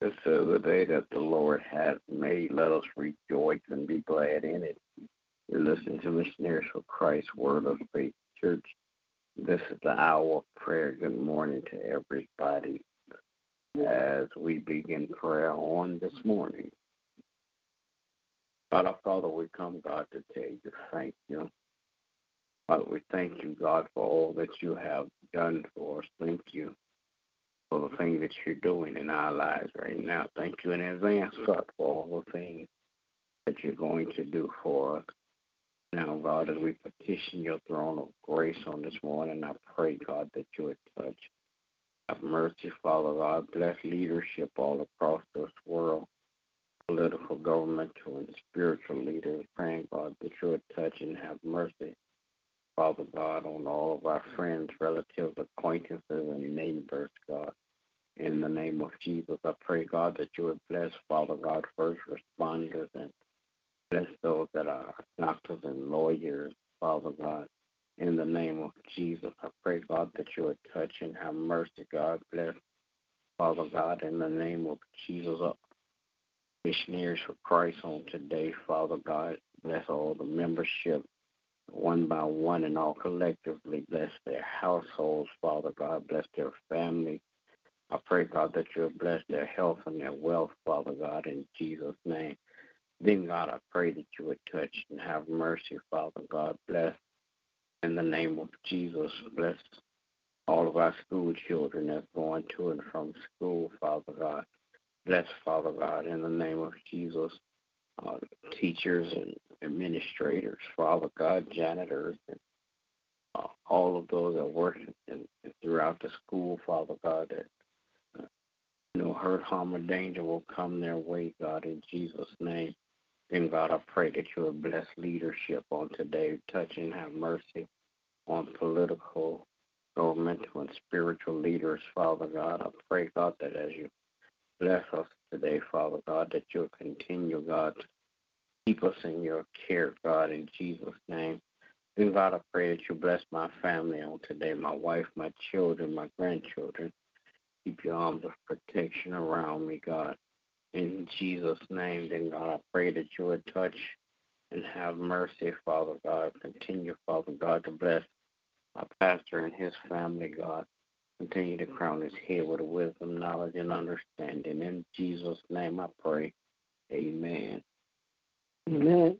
This is the day that the Lord has made. Let us rejoice and be glad in it. You're listening to Missionaries for Christ Word of Faith Church. This is the hour of prayer. Good morning to everybody as we begin prayer on this morning. God Father, we come, God, to tell you thank you. Father, we thank you, God, for all that you have done for us. Thank you for the things that you're doing in our lives right now. Thank you in advance, God, for all the things that you're going to do for us. Now, God, as we petition your throne of grace on this morning, I pray, God, that you would touch. Have mercy, Father God. Bless leadership all across this world political, governmental, and spiritual leaders, praying, God, that you would touch and have mercy, Father God, on all of our friends, relatives, acquaintances, and neighbors, God. In the name of Jesus, I pray, God, that you would bless, Father God, first responders and bless those that are doctors and lawyers, Father God. In the name of Jesus, I pray, God, that you would touch and have mercy, God. Bless, Father God, in the name of Jesus, uh, missionaries for Christ on today, Father God. Bless all the membership one by one and all collectively. Bless their households, Father God. Bless their family. I pray, God, that you'll bless their health and their wealth, Father God, in Jesus' name. Then, God, I pray that you would touch and have mercy, Father God. Bless in the name of Jesus. Bless all of our school children that's going to and from school, Father God. Bless, Father God, in the name of Jesus, uh, teachers and administrators, Father God, janitors, and uh, all of those that work in, in, throughout the school, Father God, that uh, no hurt, harm, or danger will come their way, God, in Jesus' name. Then, God, I pray that you will bless leadership on today, touch and have mercy on political, governmental, and spiritual leaders, Father God. I pray, God, that as you Bless us today, Father God, that you'll continue, God, to keep us in your care, God, in Jesus' name. Then, God, I pray that you bless my family on today, my wife, my children, my grandchildren. Keep your arms of protection around me, God. In Jesus' name, then, God, I pray that you would touch and have mercy, Father God. Continue, Father God, to bless my pastor and his family, God. Continue to crown his head with wisdom, knowledge, and understanding. In Jesus' name I pray. Amen. Amen.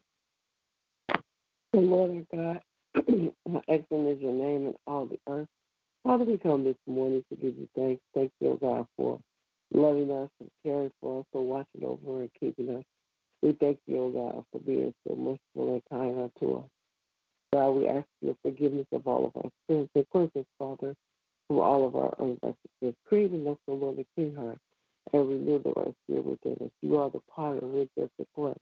Good morning, God. How excellent is your name in all the earth. Father, we come this morning to give you thanks. Thank you, God, for loving us and caring for us, for watching over and keeping us. We thank you, O God, for being so merciful and kind unto us. God, we ask your forgiveness of all of our sins and cleanse Father, from all of our unrighteousness, creating us, O Lord, a clean heart, and renew the right spirit within us. You are the potter, and we're the clay.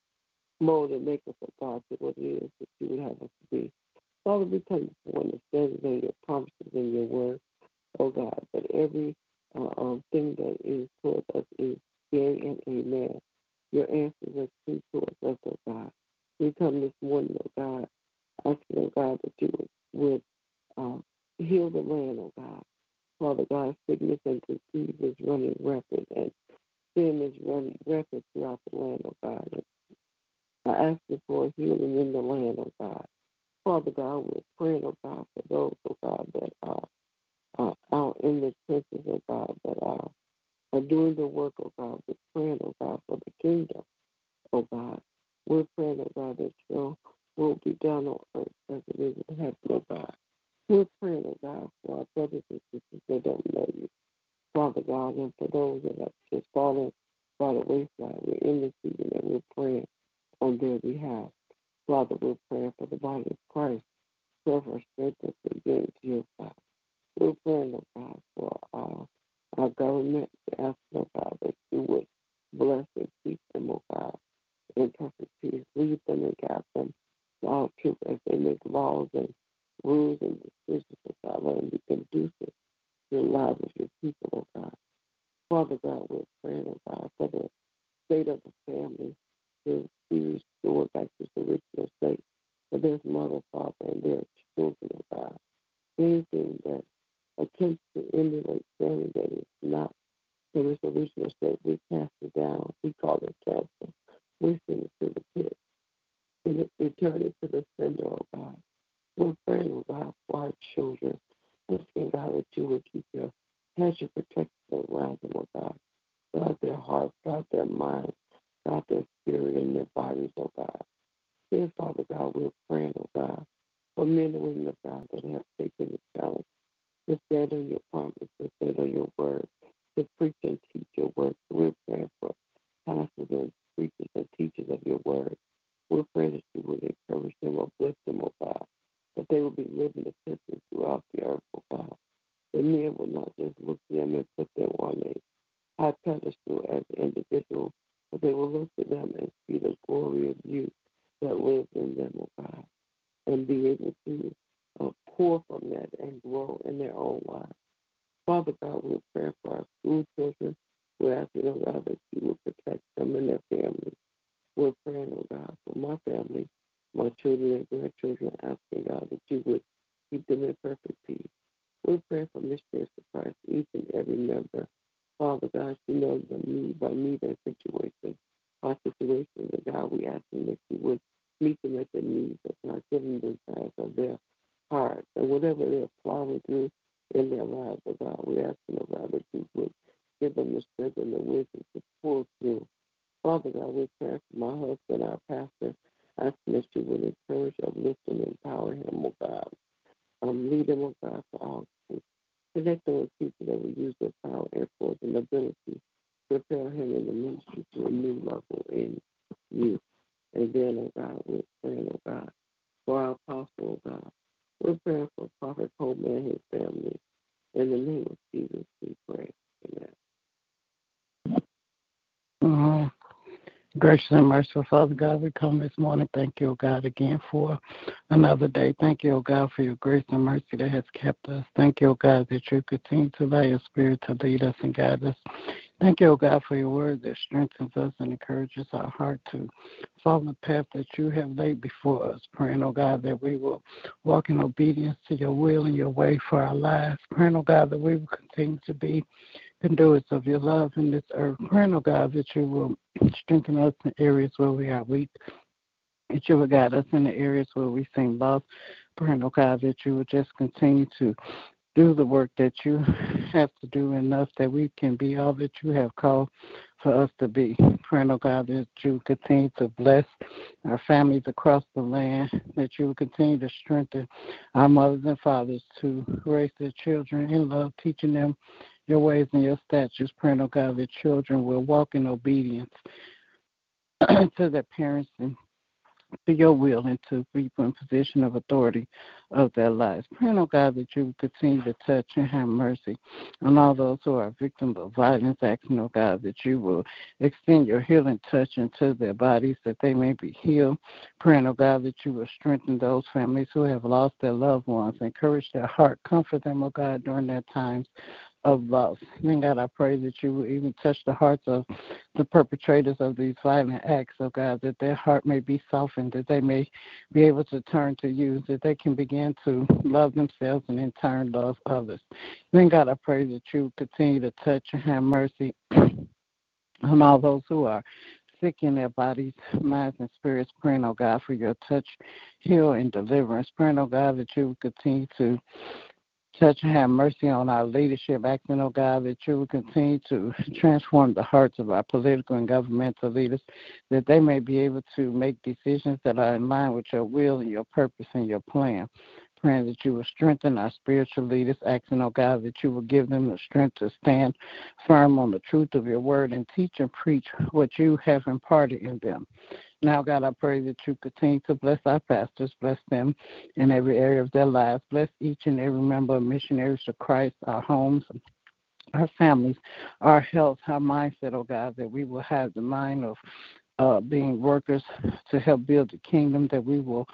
Mold and make us a God to what it is that you would have us to be. Father, we come before understanding of your promises and your word, oh God, that every uh, um, thing that is towards us is yea and amen. Your answers are true towards us, oh God. We come this morning, oh God, asking, oh God, that you would, would um, heal the land, oh God. Father God, sickness and disease is running rapid and sin is running rapid throughout the land, oh God. I ask you for healing in the land, oh God. Father God, we're praying, oh God, for those, oh God, that are out in the churches, oh God, that are, are doing the work, oh God. We're praying, oh God, for the kingdom, oh God. We're praying, oh God, that your will be done on earth as it is in heaven, oh God. We're praying, oh God, for our brothers and sisters that don't know you. Father God, and for those that have just fallen by the wayside, we're in the season and we're praying on their behalf. Father, we're praying for the body of Christ. Pray for strength and again to your God. We're praying, oh God, for on that, ask, oh God, that you would bless and keep them, oh God, in perfect peace. Lead them and guide them to all truth as they make laws and rules and decisions, oh God. Let them be conducive to the lives of your people, oh God. Father God, we're praying, oh God, for the state of the For there's Father God, we're praying, oh God, for men and women of God that have taken the challenge to stand on your promise, to stand on your word, to preach and teach your word. We're praying for pastors and preachers and teachers of your word. We're praying that you would encourage them, uplift them, oh God, that they will be living epistles throughout the earth, oh God. The men will not just look to them and put them on a high pedestal as individuals, but they will look to them and see the glory of you that lives in them, oh God, and be able to uh, pour from that and grow in their own lives. Father God, we're praying for our school children. We're asking, oh God, that you will protect them and their families. We're praying, oh God, for my family, my children and grandchildren, asking God that you would keep them in perfect peace. We pray for missionaries to Christ, each and every member. Father God, you know the need by need and situation. Our situation, and God, we ask them that you would meet them at their needs, of not giving them the desires of their hearts, and whatever they're plowing through in their lives, oh God, we ask them, oh God, that you would give them the strength and the wisdom to pull through. Father God, we pray for my husband, our pastor, asking that you would encourage, uplift, and empower him, oh God. Um, lead him, oh God, for all truth. Connect them with people that will use their power, influence, and ability to prepare him in the ministry to a new level in you. Then, oh God, we're praying, oh God, for our apostle, oh God. We're praying for Prophet Coleman and his family. In the name of Jesus, we pray. Amen. Uh, gracious and merciful Father God, we come this morning. Thank you, O God, again for another day. Thank you, O God, for your grace and mercy that has kept us. Thank you, O God, that you continue to allow your spirit to lead us and guide us. Thank you, O God, for your word that strengthens us and encourages our heart to follow the path that you have laid before us. Praying, O God, that we will walk in obedience to your will and your way for our lives. Praying, O God, that we will continue to be conduits of your love in this earth. Praying, O God, that you will strengthen us in areas where we are weak, that you will guide us in the areas where we seem lost. Praying, O God, that you will just continue to do the work that you have to do enough that we can be all that you have called for us to be. Praying, oh God, that you continue to bless our families across the land, that you continue to strengthen our mothers and fathers to raise their children in love, teaching them your ways and your statutes. Praying, oh God, that children will walk in obedience to their parents and to your will and to people in position of authority of their lives. Praying, oh God, that you will continue to touch and have mercy on all those who are victims of violence, asking, oh God, that you will extend your healing touch into their bodies that they may be healed. Praying, oh God, that you will strengthen those families who have lost their loved ones, encourage their heart, comfort them, oh God, during their times of love. And God, I pray that you will even touch the hearts of the perpetrators of these violent acts, oh God, that their heart may be softened, that they may be able to turn to you, that they can begin to love themselves and in turn love others. Then, God, I pray that you continue to touch and have mercy on all those who are sick in their bodies, minds, and spirits, praying, oh God, for your touch, heal, and deliverance. Praying, oh God, that you continue to touch and have mercy on our leadership, acting, oh God, that you will continue to transform the hearts of our political and governmental leaders, that they may be able to make decisions that are in line with your will and your purpose and your plan. Praying that you will strengthen our spiritual leaders, asking, oh God, that you will give them the strength to stand firm on the truth of your word and teach and preach what you have imparted in them. Now, God, I pray that you continue to bless our pastors, bless them in every area of their lives, bless each and every member of Missionaries to Christ, our homes, our families, our health, our mindset, oh God, that we will have the mind of uh, being workers to help build the kingdom, that we will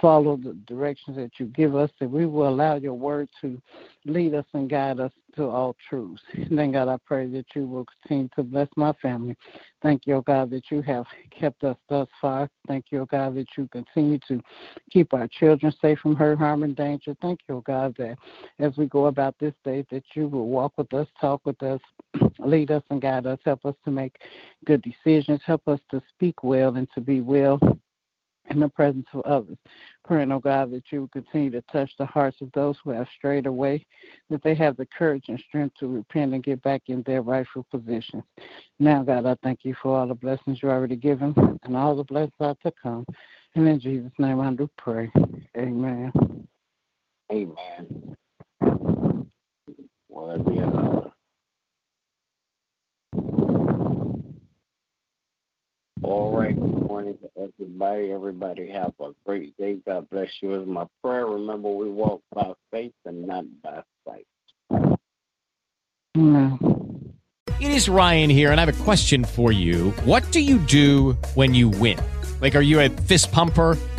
follow the directions that you give us, that we will allow your word to lead us and guide us to all truths. And then, God, I pray that you will continue to bless my family. Thank you, God, that you have kept us thus far. Thank you, God, that you continue to keep our children safe from hurt, harm, and danger. Thank you, God, that as we go about this day, that you will walk with us, talk with us, lead us and guide us, help us to make good decisions, help us to speak well and to be well in the presence of others. Praying, oh God, that you will continue to touch the hearts of those who have strayed away, that they have the courage and strength to repent and get back in their rightful position. Now, God, I thank you for all the blessings you already given and all the blessings are to come. And in Jesus' name I do pray. Amen. Amen. Will there be another? All right. Good morning to everybody. Everybody have a great day. God bless you. Is my prayer. Remember, we walk by faith and not by sight. Amen. It is Ryan here, and I have a question for you. What do you do when you win? Like, are you a fist pumper?